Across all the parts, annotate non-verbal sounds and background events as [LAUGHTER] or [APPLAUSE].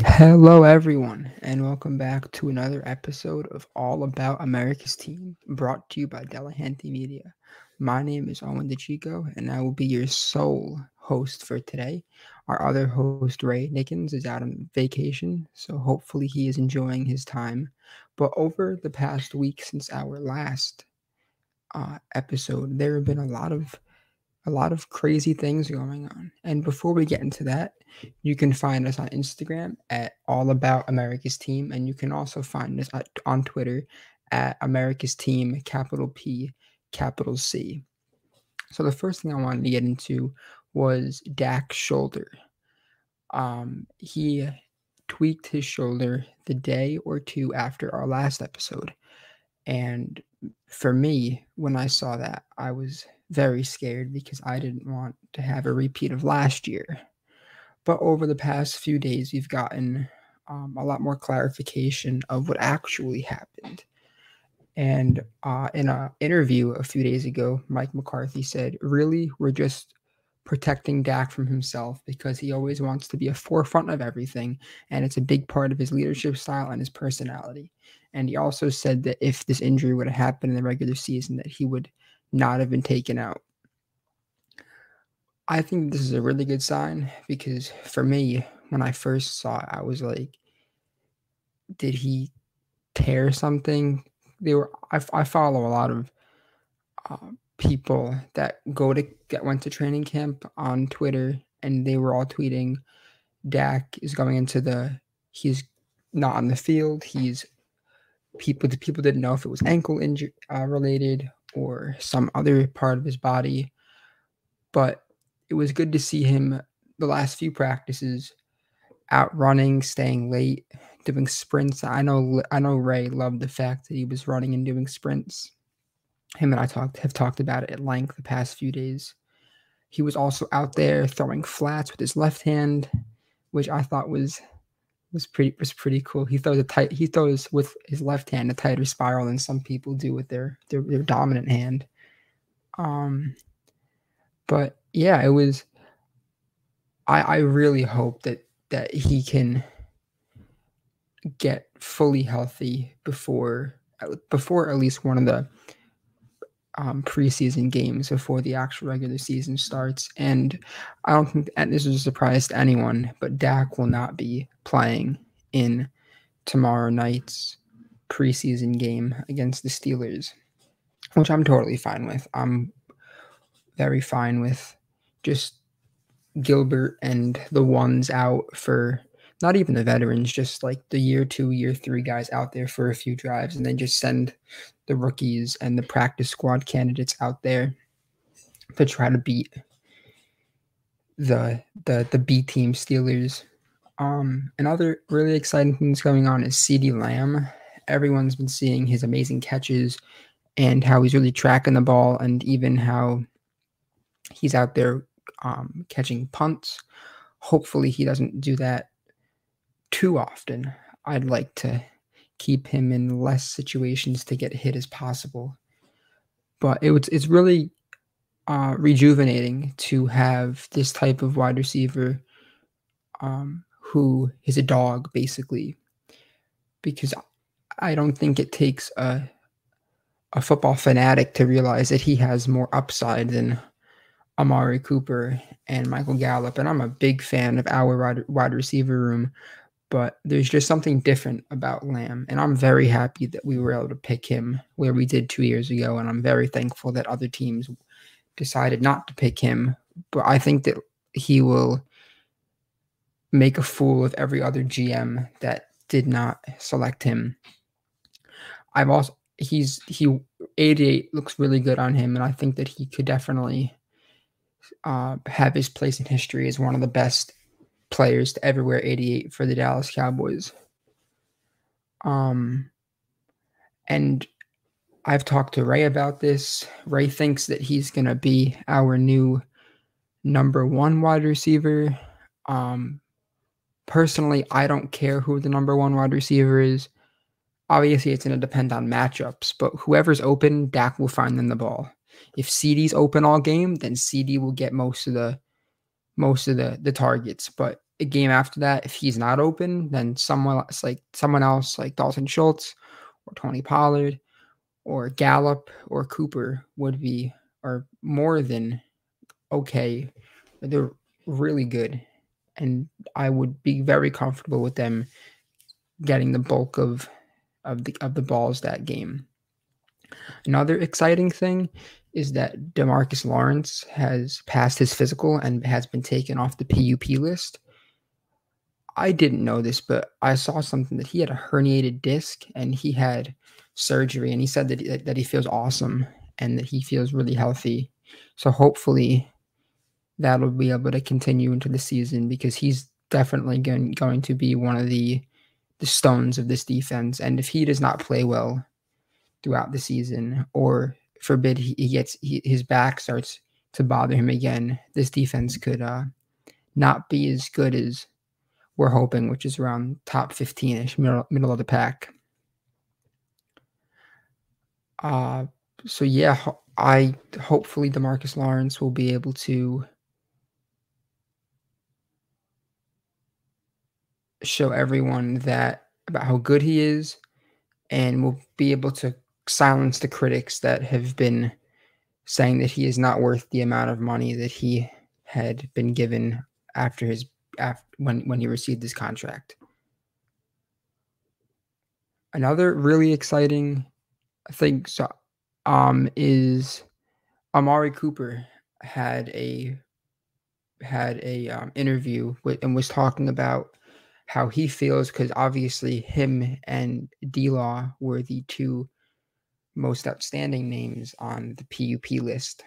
Hello, everyone, and welcome back to another episode of All About America's Team, brought to you by Delahanty Media. My name is Owen DeChico, and I will be your sole host for today. Our other host, Ray Nickens, is out on vacation, so hopefully he is enjoying his time. But over the past week since our last uh, episode, there have been a lot of a lot of crazy things going on. And before we get into that, you can find us on Instagram at All About America's Team, and you can also find us at, on Twitter at America's Team, capital P, capital C. So the first thing I wanted to get into was Dak's shoulder. Um, he tweaked his shoulder the day or two after our last episode. And for me, when I saw that, I was very scared because I didn't want to have a repeat of last year. But over the past few days, we've gotten um, a lot more clarification of what actually happened. And uh, in an interview a few days ago, Mike McCarthy said, Really, we're just protecting Dak from himself because he always wants to be a forefront of everything. And it's a big part of his leadership style and his personality. And he also said that if this injury would have happened in the regular season, that he would not have been taken out. I think this is a really good sign because for me, when I first saw it, I was like, did he tear something? They were. I, I follow a lot of uh, people that go to get went to training camp on Twitter, and they were all tweeting, Dak is going into the. He's not on the field. He's people. The people didn't know if it was ankle injury uh, related or some other part of his body, but it was good to see him the last few practices out running, staying late, doing sprints. I know I know Ray loved the fact that he was running and doing sprints. Him and I talked have talked about it at length the past few days. He was also out there throwing flats with his left hand, which I thought was was pretty was pretty cool. He throws a tight he throws with his left hand a tighter spiral than some people do with their their, their dominant hand. Um but yeah, it was I I really hope that that he can get fully healthy before before at least one of the um, preseason games before the actual regular season starts. And I don't think and this is a surprise to anyone, but Dak will not be playing in tomorrow night's preseason game against the Steelers, which I'm totally fine with. I'm very fine with just Gilbert and the ones out for not even the veterans, just like the year two, year three guys out there for a few drives, and then just send the rookies and the practice squad candidates out there to try to beat the the the B team Steelers. Um, another really exciting things going on is CeeDee Lamb. Everyone's been seeing his amazing catches and how he's really tracking the ball, and even how he's out there um, catching punts. Hopefully, he doesn't do that too often. I'd like to keep him in less situations to get hit as possible. But it was it's really uh, rejuvenating to have this type of wide receiver um, who is a dog basically, because I don't think it takes a a football fanatic to realize that he has more upside than Amari Cooper and Michael Gallup. And I'm a big fan of our wide receiver room but there's just something different about Lamb. And I'm very happy that we were able to pick him where we did two years ago. And I'm very thankful that other teams decided not to pick him. But I think that he will make a fool of every other GM that did not select him. I've also he's he 88 looks really good on him, and I think that he could definitely uh, have his place in history as one of the best players to ever wear 88 for the Dallas Cowboys. Um, and I've talked to Ray about this. Ray thinks that he's going to be our new number one wide receiver. Um, personally, I don't care who the number one wide receiver is. Obviously, it's going to depend on matchups, but whoever's open, Dak will find them the ball. If CeeDee's open all game, then CeeDee will get most of the most of the the targets. But a game after that, if he's not open, then someone else like someone else like Dalton Schultz or Tony Pollard or Gallup or Cooper would be are more than okay. They're really good. And I would be very comfortable with them getting the bulk of of the of the balls that game. Another exciting thing is that Demarcus Lawrence has passed his physical and has been taken off the PUP list. I didn't know this, but I saw something that he had a herniated disc and he had surgery, and he said that that he feels awesome and that he feels really healthy. So hopefully, that'll be able to continue into the season because he's definitely going going to be one of the the stones of this defense. And if he does not play well throughout the season, or forbid he, he gets he, his back starts to bother him again, this defense could uh, not be as good as we're hoping, which is around top 15 ish, middle, middle of the pack. Uh, so yeah, I hopefully Demarcus Lawrence will be able to show everyone that about how good he is, and will be able to silence the critics that have been saying that he is not worth the amount of money that he had been given after his after when when he received his contract. Another really exciting thing so um is Amari Cooper had a had a um, interview with, and was talking about how he feels because obviously him and D Law were the two most outstanding names on the PUP list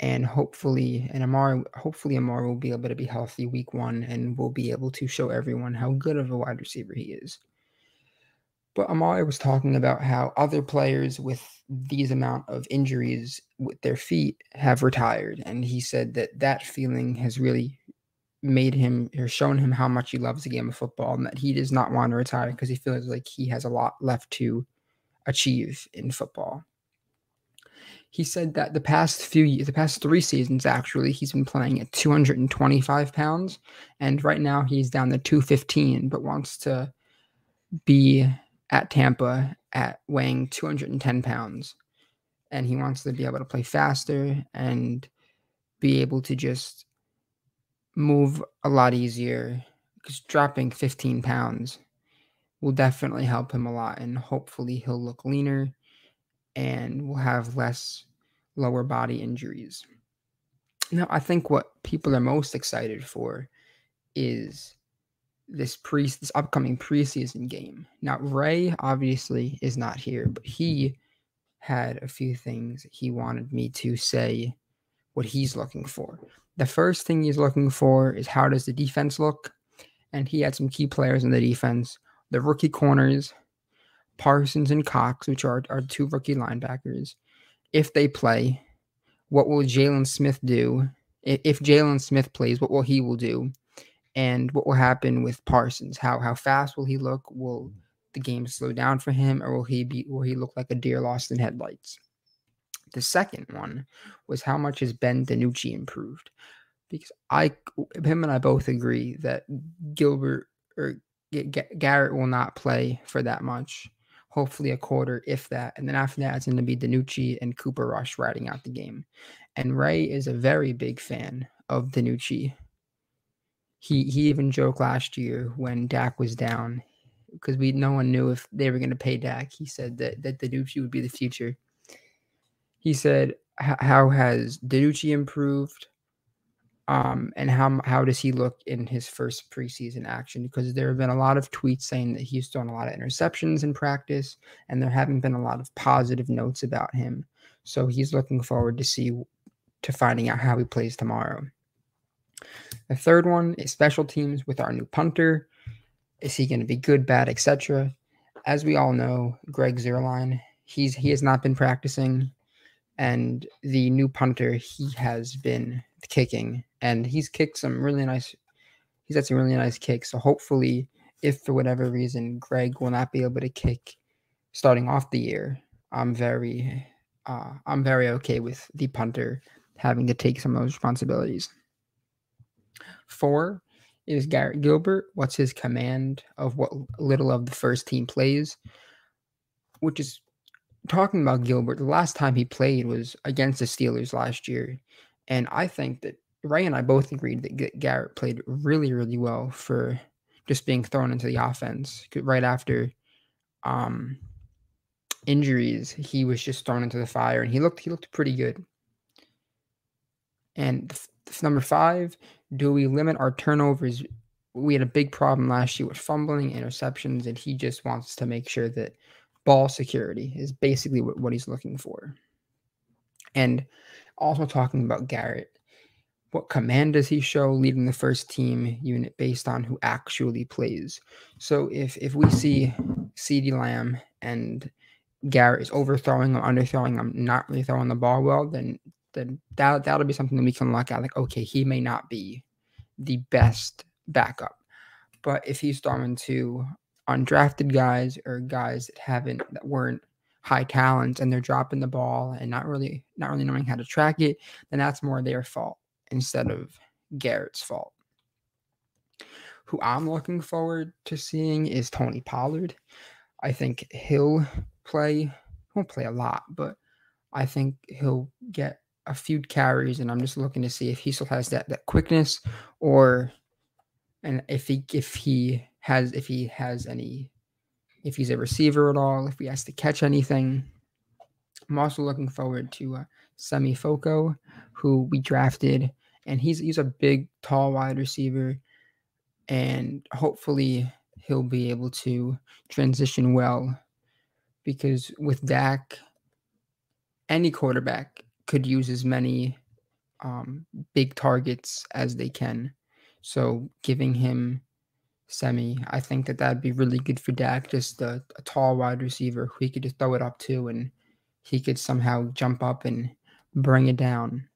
and hopefully and Amar hopefully Amar will be able to be healthy week one and we'll be able to show everyone how good of a wide receiver he is. But Amari was talking about how other players with these amount of injuries with their feet have retired, and he said that that feeling has really made him or shown him how much he loves the game of football, and that he does not want to retire because he feels like he has a lot left to achieve in football he said that the past few the past three seasons actually, he's been playing at 225 pounds, and right now he's down to 215, but wants to be at Tampa at weighing 210 pounds, and he wants to be able to play faster and be able to just move a lot easier because dropping 15 pounds will definitely help him a lot and hopefully he'll look leaner and will have less lower body injuries. Now, I think what people are most excited for is this pre this upcoming preseason game. Now, Ray obviously is not here, but he had a few things he wanted me to say what he's looking for. The first thing he's looking for is how does the defense look? And he had some key players in the defense, the rookie corners, Parsons and Cox, which are, are two rookie linebackers, if they play, what will Jaylon Smith do? If Jaylon Smith plays, what will he will do? And what will happen with Parsons? How how fast will he look? Will mm. the game slow down for him, or will he be will he look like a deer lost in headlights? The second one was how much has Ben DiNucci improved? Because I him and I both agree that Gilbert or Garrett will not play for that much hopefully a quarter, if that. And then after that, it's going to be DiNucci and Cooper Rush riding out the game. And Ray is a very big fan of DiNucci. He he even joked last year when Dak was down because we no one knew if they were going to pay Dak. He said that that DiNucci would be the future. He said, "How has DiNucci improved? Um, and how how does he look in his first preseason action? Because there have been a lot of tweets saying that he's thrown a lot of interceptions in practice, and there haven't been a lot of positive notes about him. So he's looking forward to see to finding out how he plays tomorrow. The third one is special teams with our new punter. Is he going to be good, bad, etc.? As we all know, Greg Zuerlein, he's he has not been practicing, and the new punter he has been kicking and he's kicked some really nice. He's had some really nice kicks. So hopefully, if for whatever reason Greg will not be able to kick starting off the year, I'm very, uh, I'm very okay with the punter having to take some of those responsibilities. Four is Garrett Gilbert. What's his command of what little of the first team plays? Which is talking about Gilbert, the last time he played was against the Steelers last year. And I think that Ray and I both agreed that Garrett played really, really well for just being thrown into the offense. Right after um, injuries, he was just thrown into the fire, and he looked he looked pretty good. And number five, do we limit our turnovers? We had a big problem last year with fumbling, interceptions, and he just wants to make sure that ball security is basically what, what he's looking for. And also talking about Garrett, what command does he show leading the first team unit based on who actually plays? So if if we see CeeDee Lamb and Garrett is overthrowing or underthrowing, I'm not really throwing the ball well, then then that that'll be something that we can look at. Like, okay, he may not be the best backup, but if he's throwing to undrafted guys or guys that haven't that weren't high talents and they're dropping the ball and not really not really knowing how to track it, then that's more their fault instead of Garrett's fault. Who I'm looking forward to seeing is Tony Pollard. I think he'll play won't play a lot, but I think he'll get a few carries and I'm just looking to see if he still has that that quickness or and if he if he has if he has any if he's a receiver at all, if he has to catch anything. I'm also looking forward to uh, Simi Fehoko, who we drafted, and he's he's a big, tall wide receiver, and hopefully he'll be able to transition well, because with Dak, any quarterback could use as many um, big targets as they can. So giving him Simi. I think that that'd be really good for Dak, just a, a, tall wide receiver who he could just throw it up to and he could somehow jump up and bring it down.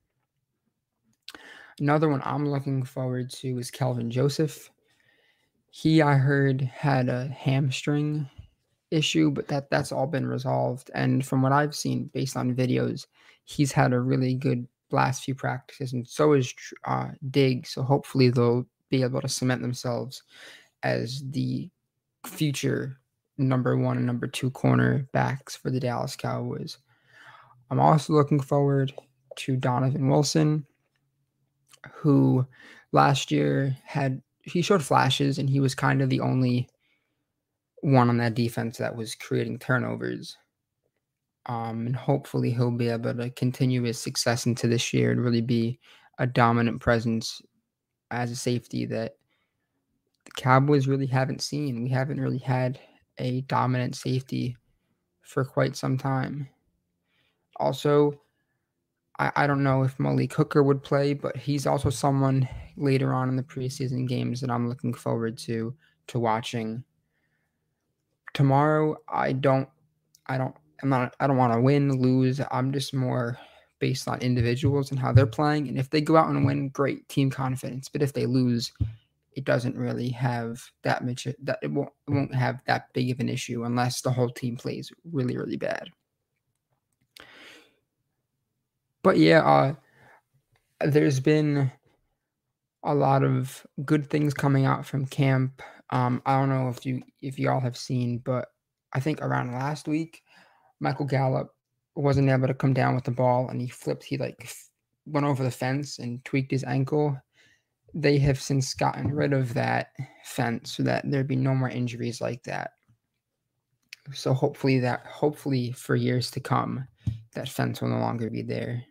Another one I'm looking forward to is Kelvin Joseph. He, I heard, had a hamstring issue, but that that's all been resolved. And from what I've seen, based on videos, he's had a really good last few practices, and so is uh, Dig. So hopefully they'll be able to cement themselves as the future number one and number two corner backs for the Dallas Cowboys. I'm also looking forward to Donovan Wilson, who last year had he showed flashes and he was kind of the only one on that defense that was creating turnovers. Um, and hopefully he'll be able to continue his success into this year and really be a dominant presence as a safety that Cowboys really haven't seen. We haven't really had a dominant safety for quite some time. Also, I, I don't know if Malik Hooker would play, but he's also someone later on in the preseason games that I'm looking forward to to watching. Tomorrow, I don't, I don't, I'm not, I don't want to win, lose. I'm just more based on individuals and how they're playing. And if they go out and win, great team confidence. But if they lose, it doesn't really have that much that it won't it won't have that big of an issue unless the whole team plays really really bad. But yeah, uh, there's been a lot of good things coming out from camp. Um, I don't know if you if y'all have seen, but I think around last week, Michael Gallup wasn't able to come down with the ball and he flipped. He like went over the fence and tweaked his ankle they have since gotten rid of that fence so that there'd be no more injuries like that. So hopefully that hopefully for years to come, that fence will no longer be there.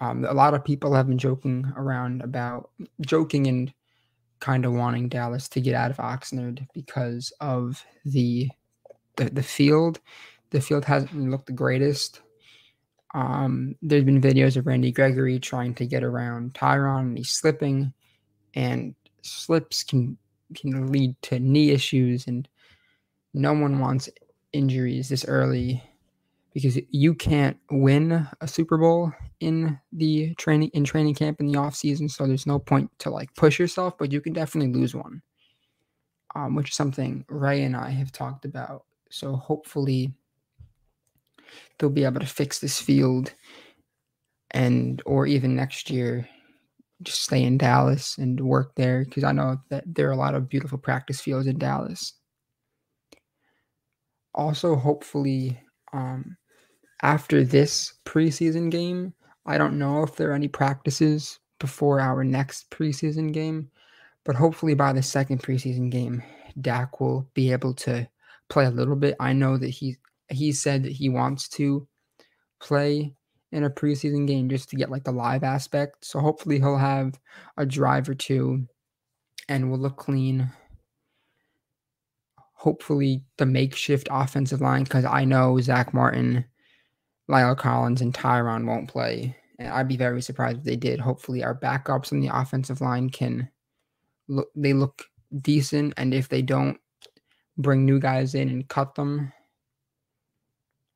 Um, a lot of people have been joking around about joking and kind of wanting Dallas to get out of Oxnard because of the the, the field. The field hasn't looked the greatest. Um, there's been videos of Randy Gregory trying to get around Tyron and he's slipping, and slips can can lead to knee issues, and no one wants injuries this early because you can't win a Super Bowl in the training in training camp in the off season, so there's no point to like push yourself, but you can definitely lose one. Um, which is something Ray and I have talked about. So hopefully they'll be able to fix this field and or even next year just stay in Dallas and work there because I know that there are a lot of beautiful practice fields in Dallas. Also, hopefully, um, after this preseason game, I don't know if there are any practices before our next preseason game, but hopefully by the second preseason game, Dak will be able to play a little bit. I know that he he said that he wants to play in a preseason game just to get like the live aspect. So hopefully he'll have a drive or two and will look clean. Hopefully the makeshift offensive line, because I know Zack Martin, La'el Collins, and Tyron won't play. And I'd be very surprised if they did. Hopefully our backups on the offensive line can look they look decent. And if they don't bring new guys in and cut them,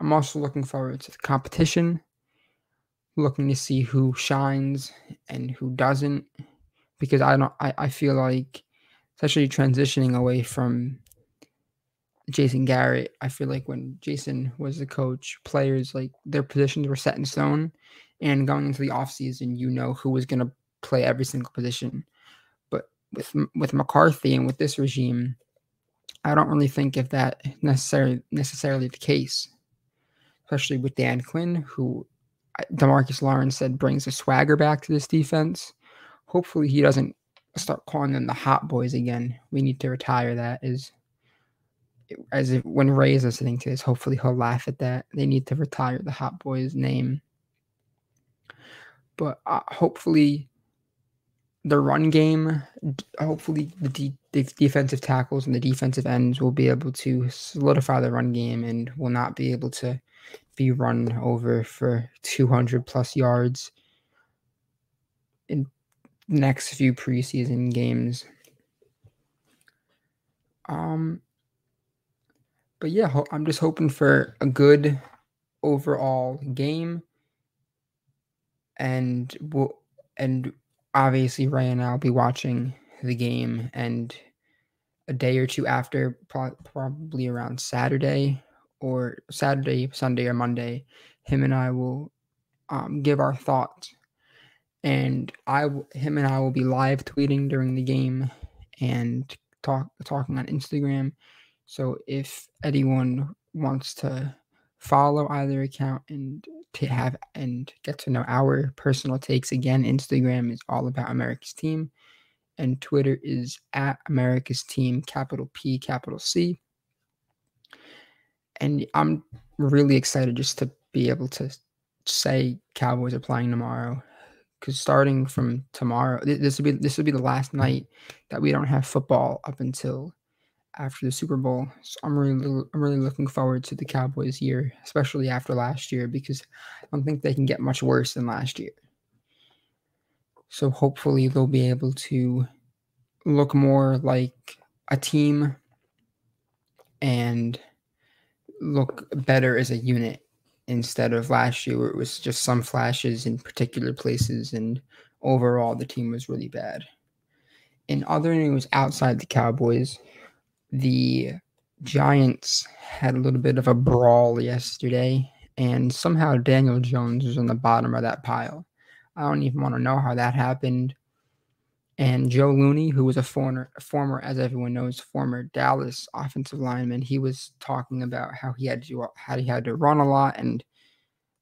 I'm also looking forward to the competition looking to see who shines and who doesn't because I don't I, I feel like especially transitioning away from Jason Garrett, I feel like when Jason was the coach, players like their positions were set in stone and going into the offseason, you know who was going to play every single position. But with with McCarthy and with this regime, I don't really think if that necessarily necessarily the case. Especially with Dan Quinn, who Demarcus Lawrence said brings a swagger back to this defense. Hopefully, he doesn't start calling them the hot boys again. We need to retire that. Is as if when Ray is listening to this, hopefully he'll laugh at that. They need to retire the hot boys name. But uh, hopefully, the run game, hopefully the, de- the defensive tackles and the defensive ends will be able to solidify the run game and will not be able to be run over for 200 plus yards in next few preseason games. Um, but yeah, ho- I'm just hoping for a good overall game, and we'll, and obviously Ray and I'll be watching the game, and a day or two after, pro- probably around Saturday, or Saturday, Sunday, or Monday, him and I will um, give our thoughts. And I, him and I will be live tweeting during the game and talk talking on Instagram. So if anyone wants to follow either account and to have and get to know our personal takes again, Instagram is all about America's team, and Twitter is at America's team, capital P, capital C and I'm really excited just to be able to say Cowboys are playing tomorrow. Because starting from tomorrow, this will be this will be the last night that we don't have football up until after the Super Bowl. So I'm really I'm really looking forward to the Cowboys year, especially after last year, because I don't think they can get much worse than last year. So hopefully they'll be able to look more like a team and look better as a unit instead of last year where it was just some flashes in particular places and overall the team was really bad. In other news outside the Cowboys, the Giants had a little bit of a brawl yesterday, and somehow Daniel Jones was on the bottom of that pile. I don't even want to know how that happened and Joe Looney, who was a former, former, as everyone knows, former Dallas offensive lineman, he was talking about how he had to how he had to run a lot and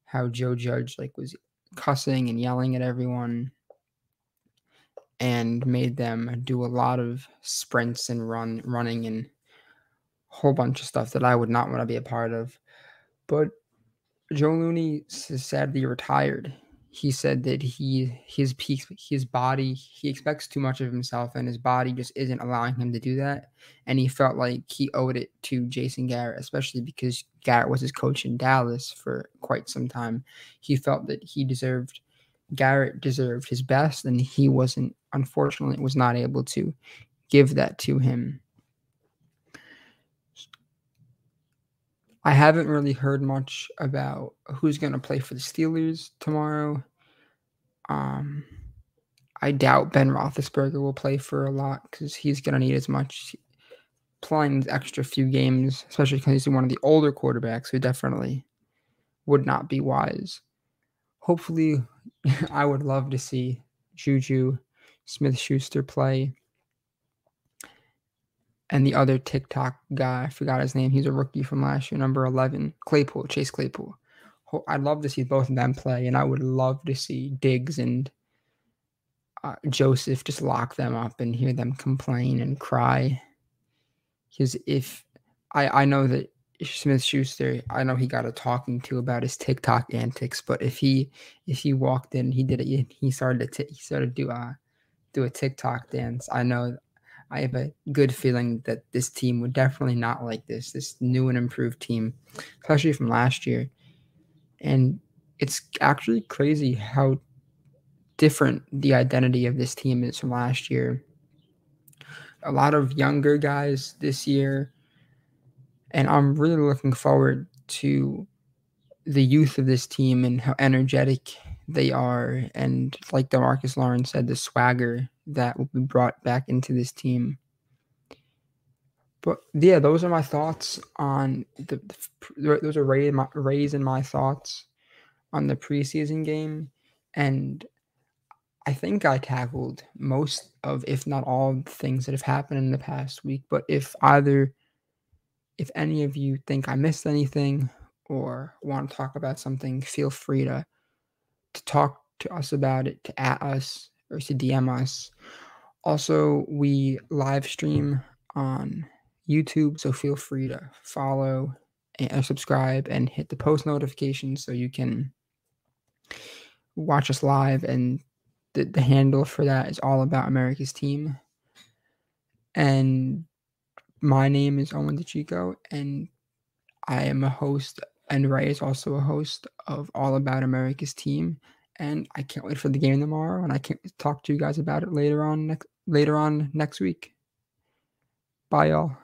how Joe Judge like was cussing and yelling at everyone and made them do a lot of sprints and run running and a whole bunch of stuff that I would not want to be a part of. But Joe Looney sadly retired he said that he his peak his body he expects too much of himself and his body just isn't allowing him to do that. And he felt like he owed it to Jason Garrett especially because Garrett was his coach in Dallas for quite some time. He felt that he deserved Garrett deserved his best and he wasn't unfortunately was not able to give that to him I haven't really heard much about who's going to play for the Steelers tomorrow. Um, I doubt Ben Roethlisberger will play for a lot because he's going to need as much playing extra few games, especially because he's one of the older quarterbacks who definitely would not be wise. Hopefully, [LAUGHS] I would love to see Juju Smith Schuster play. And the other TikTok guy, I forgot his name. He's a rookie from last year, number 11, Claypool, Chase Claypool. I'd love to see both of them play, and I would love to see Diggs and uh, Joseph just lock them up and hear them complain and cry. Because if I, I know that Smith Schuster, I know he got a talking to about his TikTok antics, but if he if he walked in, he did it. He started to he started to do a do a TikTok dance. I know I have a good feeling that this team would definitely not like this. This new and improved team, especially from last year, and it's actually crazy how different the identity of this team is from last year. A lot of younger guys this year and I'm really looking forward to the youth of this team and how energetic they are. And like Demarcus Lawrence said, the swagger that will be brought back into this team. But yeah, those are my thoughts on the, the those are raising my, my thoughts on the preseason game, and I think I tackled most of, if not all, things that have happened in the past week. But if either if any of you think I missed anything or want to talk about something, feel free to to talk to us about it, to at us or to DM us. Also, we live stream on YouTube, so feel free to follow and uh, subscribe and hit the post notifications so you can watch us live. And the, the handle for that is all about America's team. And my name is Owen DeChico, and I am a host, and Ray is also a host of All About America's Team. And I can't wait for the game tomorrow, and I can't talk to you guys about it later on next later on next week. Bye, y'all.